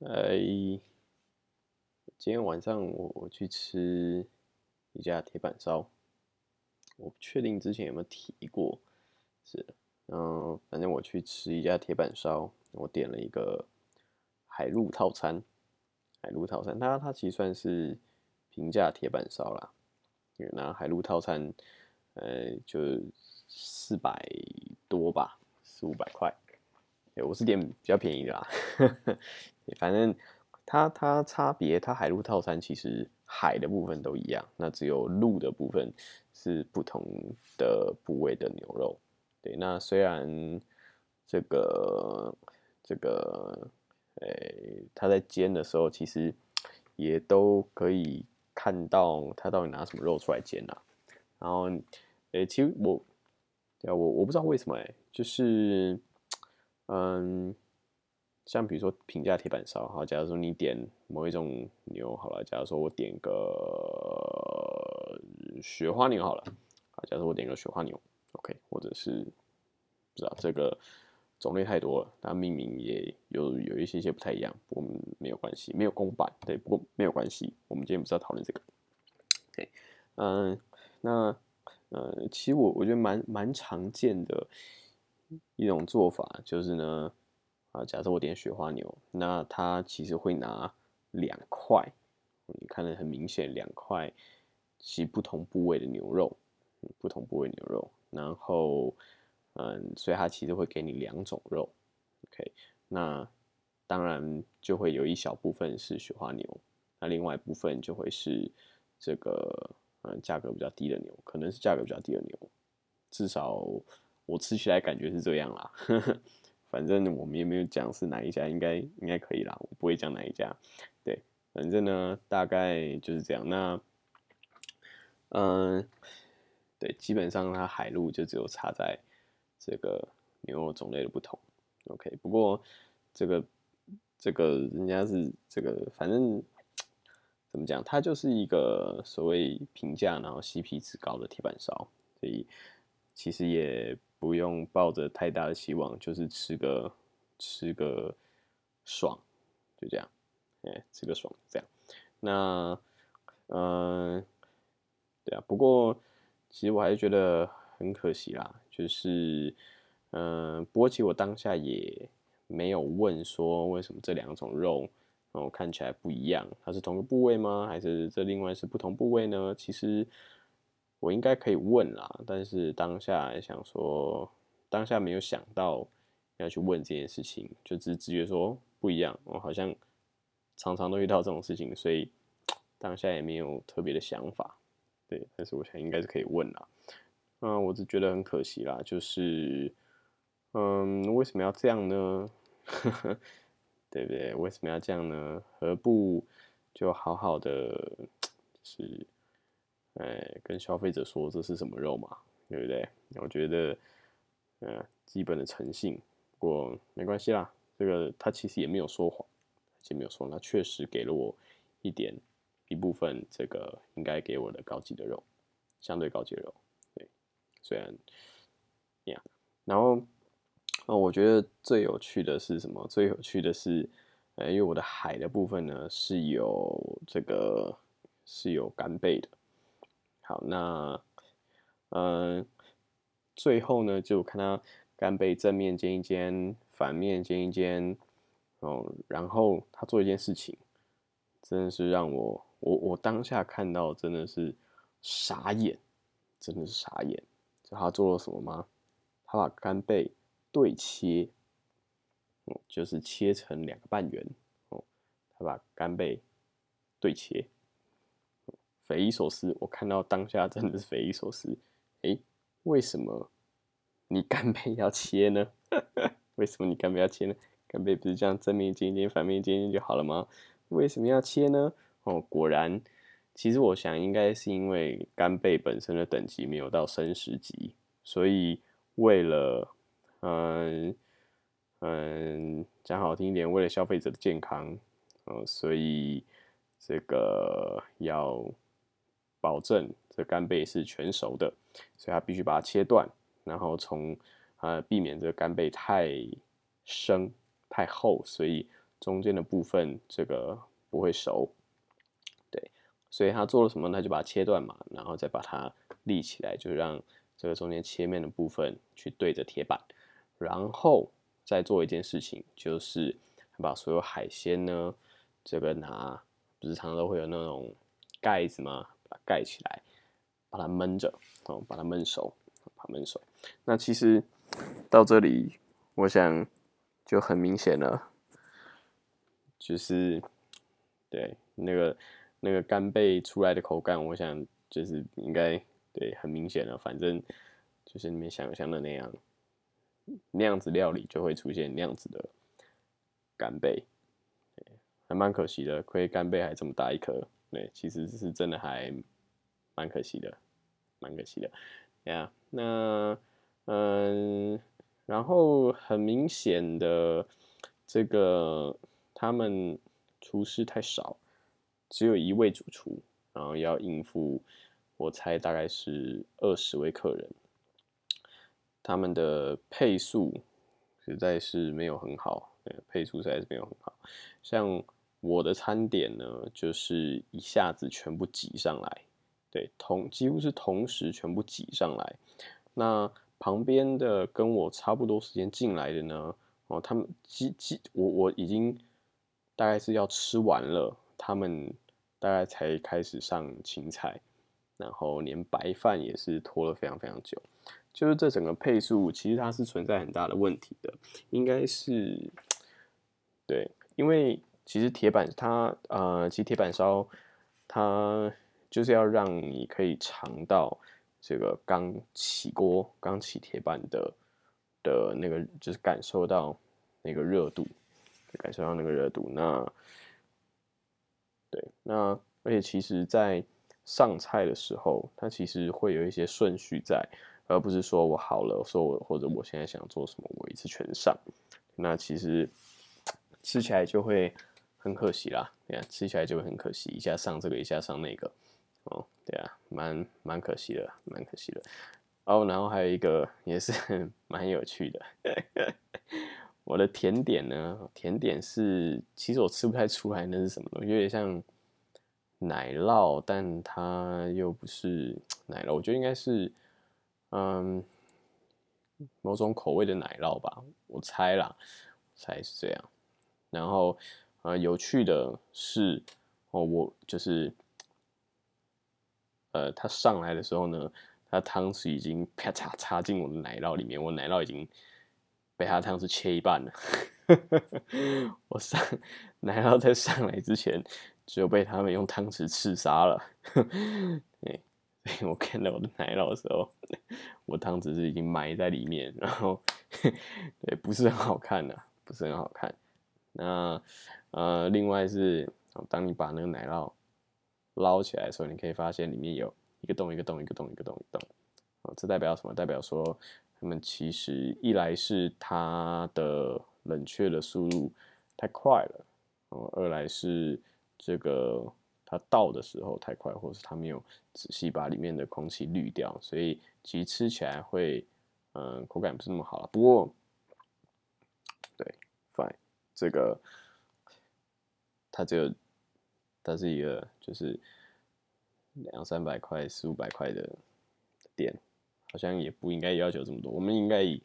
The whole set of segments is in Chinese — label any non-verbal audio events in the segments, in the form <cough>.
呃，今天晚上我我去吃一家铁板烧，我不确定之前有没有提过，是，嗯，反正我去吃一家铁板烧，我点了一个海陆套餐，海陆套餐，它它其实算是平价铁板烧啦，那海陆套餐，呃，就四百多吧，四五百块。我是点比较便宜的啦，<laughs> 反正它它差别，它海陆套餐其实海的部分都一样，那只有陆的部分是不同的部位的牛肉。对，那虽然这个这个，诶，它在煎的时候其实也都可以看到它到底拿什么肉出来煎啊。然后，诶，其实我，对啊，我我不知道为什么，诶，就是。嗯，像比如说平价铁板烧，好，假如说你点某一种牛，好了，假如说我点个雪花牛好了，好，假如说我点个雪花牛，OK，或者是不知道这个种类太多了，它命名也有有一些些不太一样，我们没有关系，没有公版，对，不过没有关系，我们今天不是要讨论这个，OK，嗯，那呃，其实我我觉得蛮蛮常见的。一种做法就是呢，啊，假设我点雪花牛，那它其实会拿两块，你看得很明显，两块其不同部位的牛肉，不同部位牛肉，然后，嗯，所以它其实会给你两种肉，OK，那当然就会有一小部分是雪花牛，那另外一部分就会是这个，嗯，价格比较低的牛，可能是价格比较低的牛，至少。我吃起来感觉是这样啦，<laughs> 反正我们也没有讲是哪一家，应该应该可以啦，我不会讲哪一家。对，反正呢大概就是这样。那，嗯，对，基本上它海陆就只有差在这个牛肉种类的不同。OK，不过这个这个人家是这个，反正怎么讲，它就是一个所谓平价然后 CP 值高的铁板烧，所以其实也。不用抱着太大的希望，就是吃个吃个爽，就这样，哎，吃个爽，这样。那，嗯，对啊。不过，其实我还是觉得很可惜啦。就是，嗯，不过其实我当下也没有问说为什么这两种肉，然后看起来不一样，它是同个部位吗？还是这另外是不同部位呢？其实。我应该可以问啦，但是当下想说，当下没有想到要去问这件事情，就只直觉说不一样。我好像常常都遇到这种事情，所以当下也没有特别的想法。对，但是我想应该是可以问啦。嗯，我只觉得很可惜啦，就是，嗯，为什么要这样呢？<laughs> 对不对？为什么要这样呢？何不就好好的，是？哎，跟消费者说这是什么肉嘛，对不对？我觉得，嗯，基本的诚信。不过没关系啦，这个他其实也没有说谎，也没有说，谎，他确实给了我一点一部分这个应该给我的高级的肉，相对高级的肉。对，虽然，呀，然后，那我觉得最有趣的是什么？最有趣的是，呃，因为我的海的部分呢是有这个是有干贝的。好，那，嗯，最后呢，就看他干贝正面煎一煎，反面煎一煎，哦，然后他做一件事情，真的是让我，我我当下看到真的是傻眼，真的是傻眼。就他做了什么吗？他把干贝对切，嗯，就是切成两个半圆，哦，他把干贝对切。匪夷所思，我看到当下真的是匪夷所思。哎，为什么你干贝要切呢？<laughs> 为什么你干贝要切呢？干贝不是这样正面煎一煎，反面煎一煎就好了吗？为什么要切呢？哦，果然，其实我想应该是因为干贝本身的等级没有到生食级，所以为了，嗯嗯，讲好听一点，为了消费者的健康，嗯，所以这个要。保证这干贝是全熟的，所以它必须把它切断，然后从呃避免这个干贝太生太厚，所以中间的部分这个不会熟，对，所以他做了什么？他就把它切断嘛，然后再把它立起来，就让这个中间切面的部分去对着铁板，然后再做一件事情，就是把所有海鲜呢，这个拿不是常常都会有那种盖子吗？把它盖起来，把它焖着，哦，把它焖熟，把它焖熟。那其实到这里，我想就很明显了。就是对那个那个干贝出来的口感，我想就是应该对很明显了。反正就是你们想象的那样，那样子料理就会出现那样子的干贝，还蛮可惜的。亏干贝还这么大一颗，对，其实是真的还蛮可惜的，蛮可惜的。呀，那嗯，然后很明显的这个。他们厨师太少，只有一位主厨，然后要应付，我猜大概是二十位客人。他们的配速实在是没有很好，配速实在是没有很好。像我的餐点呢，就是一下子全部挤上来，对，同几乎是同时全部挤上来。那旁边的跟我差不多时间进来的呢，哦，他们几几我我已经。大概是要吃完了，他们大概才开始上青菜，然后连白饭也是拖了非常非常久。就是这整个配速，其实它是存在很大的问题的。应该是对，因为其实铁板它呃，其实铁板烧它就是要让你可以尝到这个刚起锅、刚起铁板的的那个，就是感受到那个热度。感受到那个热度，那对，那而且其实，在上菜的时候，它其实会有一些顺序在，而不是说我好了，说我或者我现在想做什么，我一次全上，那其实吃起来就会很可惜啦，对啊，吃起来就会很可惜，一下上这个，一下上那个，哦，对啊，蛮蛮可惜的，蛮可惜的。哦，然后还有一个也是 <laughs> 蛮有趣的。我的甜点呢？甜点是，其实我吃不太出来那是什么东西，有点像奶酪，但它又不是奶酪，我觉得应该是，嗯，某种口味的奶酪吧，我猜啦，猜是这样。然后，啊，有趣的是，哦，我就是，呃，它上来的时候呢，它汤匙已经啪嚓插进我的奶酪里面，我奶酪已经。被他汤匙切一半了，<laughs> 我上奶酪在上来之前，就被他们用汤匙刺杀了。<laughs> 对，所以我看到我的奶酪的时候，我汤匙是已经埋在里面，然后 <laughs> 对，不是很好看的，不是很好看。那呃，另外是，当你把那个奶酪捞起来的时候，你可以发现里面有一个洞，一个洞，一个洞，一个洞，一个洞。哦，这代表什么？代表说。他们其实一来是它的冷却的速度太快了，哦，二来是这个它倒的时候太快，或者是它没有仔细把里面的空气滤掉，所以其实吃起来会，嗯，口感不是那么好了。不过，对，fine，这个它只有它是一个就是两三百块、四五百块的店。好像也不应该要求这么多，我们应该以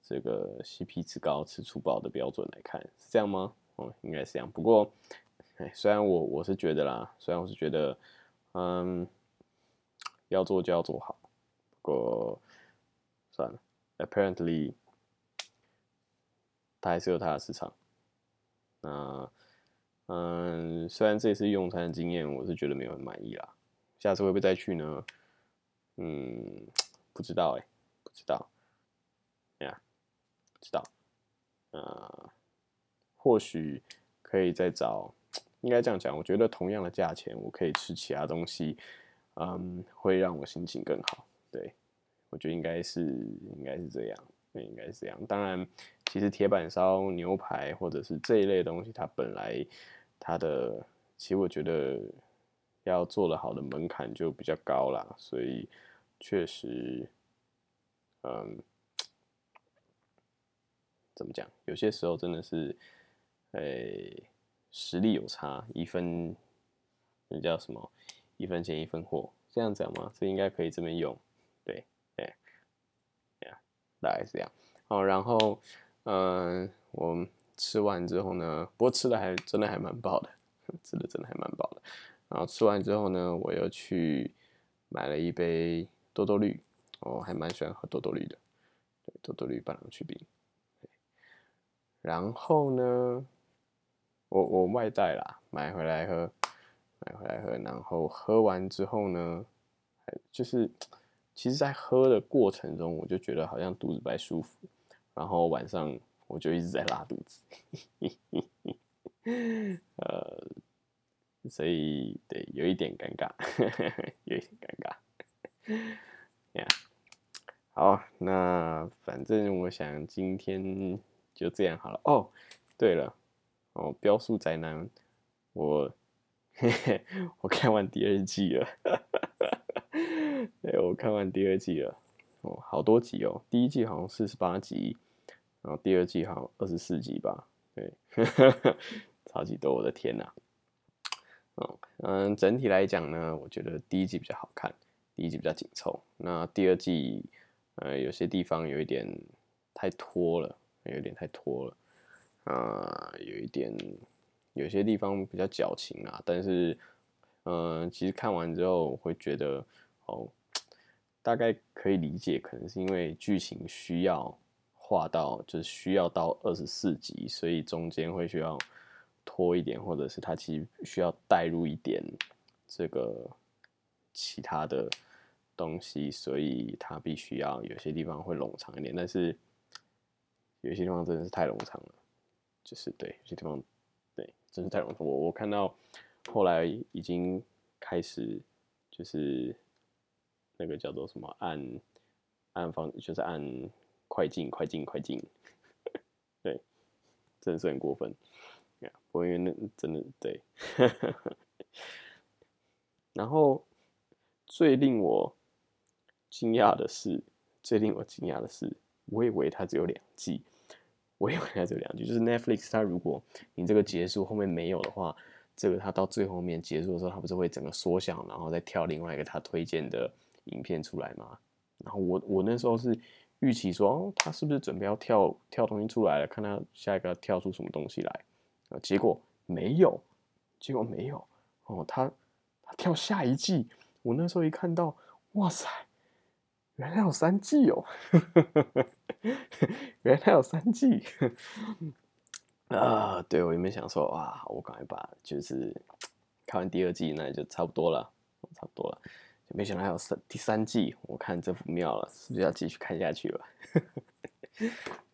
这个 CP 值高、吃粗饱的标准来看，是这样吗？哦，应该是这样。不过，哎，虽然我我是觉得啦，虽然我是觉得，嗯，要做就要做好。不过，算了，Apparently，它还是有它的市场。那，嗯，虽然这次用餐的经验我是觉得没有很满意啦，下次会不会再去呢？嗯。<tsk> 不知道哎，不知道，哎呀，不知道，呃，或许可以再找，应该这样讲，我觉得同样的价钱，我可以吃其他东西，嗯，会让我心情更好。对，我觉得应该是，应该是这样，应该是这样。当然，其实铁板烧、牛排或者是这一类东西，它本来它的，其实我觉得要做的好的门槛就比较高啦，所以。确实，嗯，怎么讲？有些时候真的是，诶，实力有差，一分那叫什么？一分钱一分货，这样讲吗？这应该可以这么用，对对，呀，大概是这样。好，然后嗯，我吃完之后呢，不过吃的还真的还蛮饱的，吃的真的还蛮饱的。然后吃完之后呢，我又去买了一杯多多绿，我还蛮喜欢喝多多绿的，对，多多绿半糖去冰。然后呢，我我外带啦，买回来喝，买回来喝。然后喝完之后呢，就是，其实，在喝的过程中，我就觉得好像肚子不太舒服。然后晚上我就一直在拉肚子，呃，所以对，有一点尴尬，有一点尴尬。呀，好，那反正我想今天。就这样好了哦。对了，哦，标速宅男，我，<laughs> 我看完第二季了，<laughs> 对，我看完第二季了，哦，好多集哦。第一季好像四十八集，然后第二季好像二十四集吧，对，<laughs> 超级多，我的天呐。哦嗯，整体来讲呢，我觉得第一季比较好看，第一季比较紧凑。那第二季，呃，有些地方有一点太拖了。有点太拖了，啊，有一点，有些地方比较矫情啊，但是，嗯，其实看完之后我会觉得，哦，<tsk> 大概可以理解，可能是因为剧情需要画到，就是需要到二十四集，所以中间会需要拖一点，或者是它其实需要带入一点这个其他的东西，所以它必须要有些地方会冗长一点，但是。有些地方真的是太冗长了，就是对有些地方，对，真是太冗长。我我看到后来已经开始就是那个叫做什么按按方，就是按快进快进快进，对，真的是很过分。不过因为那真的对，然后最令我惊讶的是，最令我惊讶的是。我以为它只有两季，我以为它只有两季，就是 Netflix 它如果你这个结束后面没有的话，这个它到最后面结束的时候，它不是会整个缩小，然后再跳另外一个它推荐的影片出来吗？然后我我那时候是预期说，哦，它是不是准备要跳跳东西出来了，看他下一个跳出什么东西来，啊，结果没有，结果没有，哦，他他跳下一季，我那时候一看到，哇塞！原来有三季哦，<laughs> 原来有三季啊！对我原本想说，哇，我赶快把就是看完第二季，那就差不多了，差不多了。没想到还有三第三季，我看这不妙了，是不是要继续看下去了？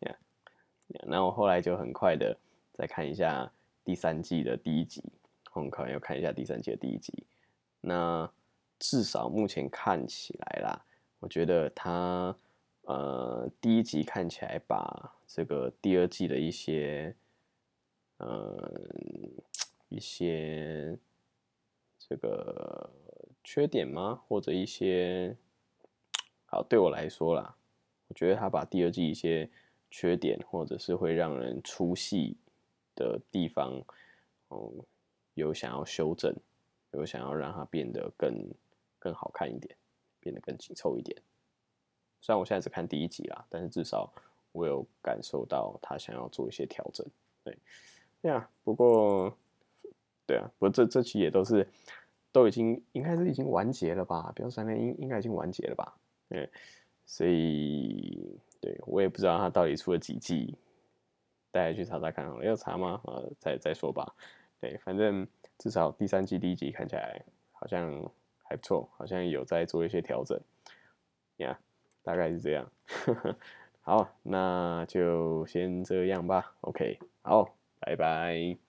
呀，那我后来就很快的再看一下第三季的第一集，很快又看一下第三季的第一集。那至少目前看起来啦。我觉得他呃第一集看起来把这个第二季的一些嗯一些这个缺点吗？或者一些好对我来说啦，我觉得他把第二季一些缺点或者是会让人出戏的地方，嗯，有想要修正，有想要让它变得更更好看一点。变得更紧凑一点。虽然我现在只看第一集啦，但是至少我有感受到他想要做一些调整。对，对啊。不过，对啊，不过这这期也都是都已经应该是已经完结了吧？比如三连应应该已经完结了吧？对，所以对我也不知道他到底出了几季，大家去查查看好了。要查吗？呃，再再说吧。对，反正至少第三季第一集看起来好像。还不错，好像有在做一些调整，呀，大概是这样。<laughs> 好，那就先这样吧。OK，好，拜拜。